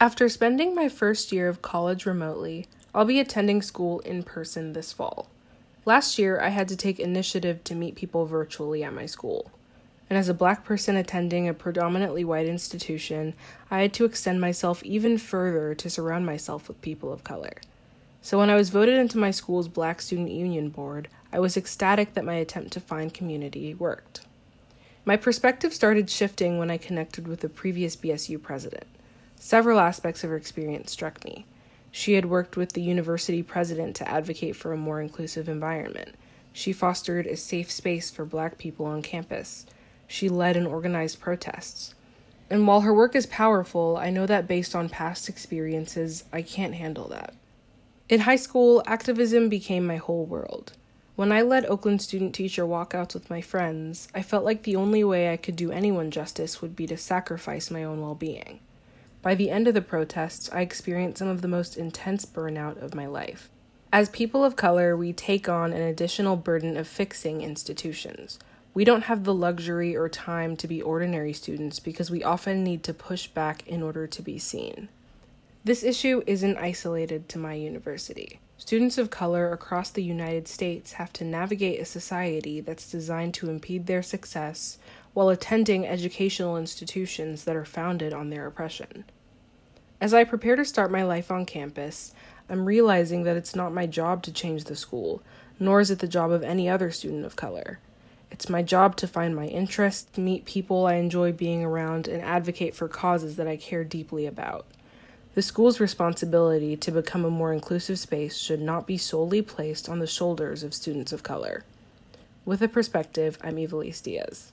After spending my first year of college remotely, I'll be attending school in person this fall. Last year, I had to take initiative to meet people virtually at my school. And as a black person attending a predominantly white institution, I had to extend myself even further to surround myself with people of color. So when I was voted into my school's Black Student Union Board, I was ecstatic that my attempt to find community worked. My perspective started shifting when I connected with the previous BSU president. Several aspects of her experience struck me. She had worked with the university president to advocate for a more inclusive environment. She fostered a safe space for black people on campus. She led and organized protests. And while her work is powerful, I know that based on past experiences, I can't handle that. In high school, activism became my whole world. When I led Oakland student teacher walkouts with my friends, I felt like the only way I could do anyone justice would be to sacrifice my own well being. By the end of the protests, I experienced some of the most intense burnout of my life. As people of color, we take on an additional burden of fixing institutions. We don't have the luxury or time to be ordinary students because we often need to push back in order to be seen. This issue isn't isolated to my university. Students of color across the United States have to navigate a society that's designed to impede their success while attending educational institutions that are founded on their oppression. As I prepare to start my life on campus, I'm realizing that it's not my job to change the school, nor is it the job of any other student of color. It's my job to find my interests, meet people I enjoy being around, and advocate for causes that I care deeply about. The school's responsibility to become a more inclusive space should not be solely placed on the shoulders of students of color. With a perspective, I'm Evelise Diaz.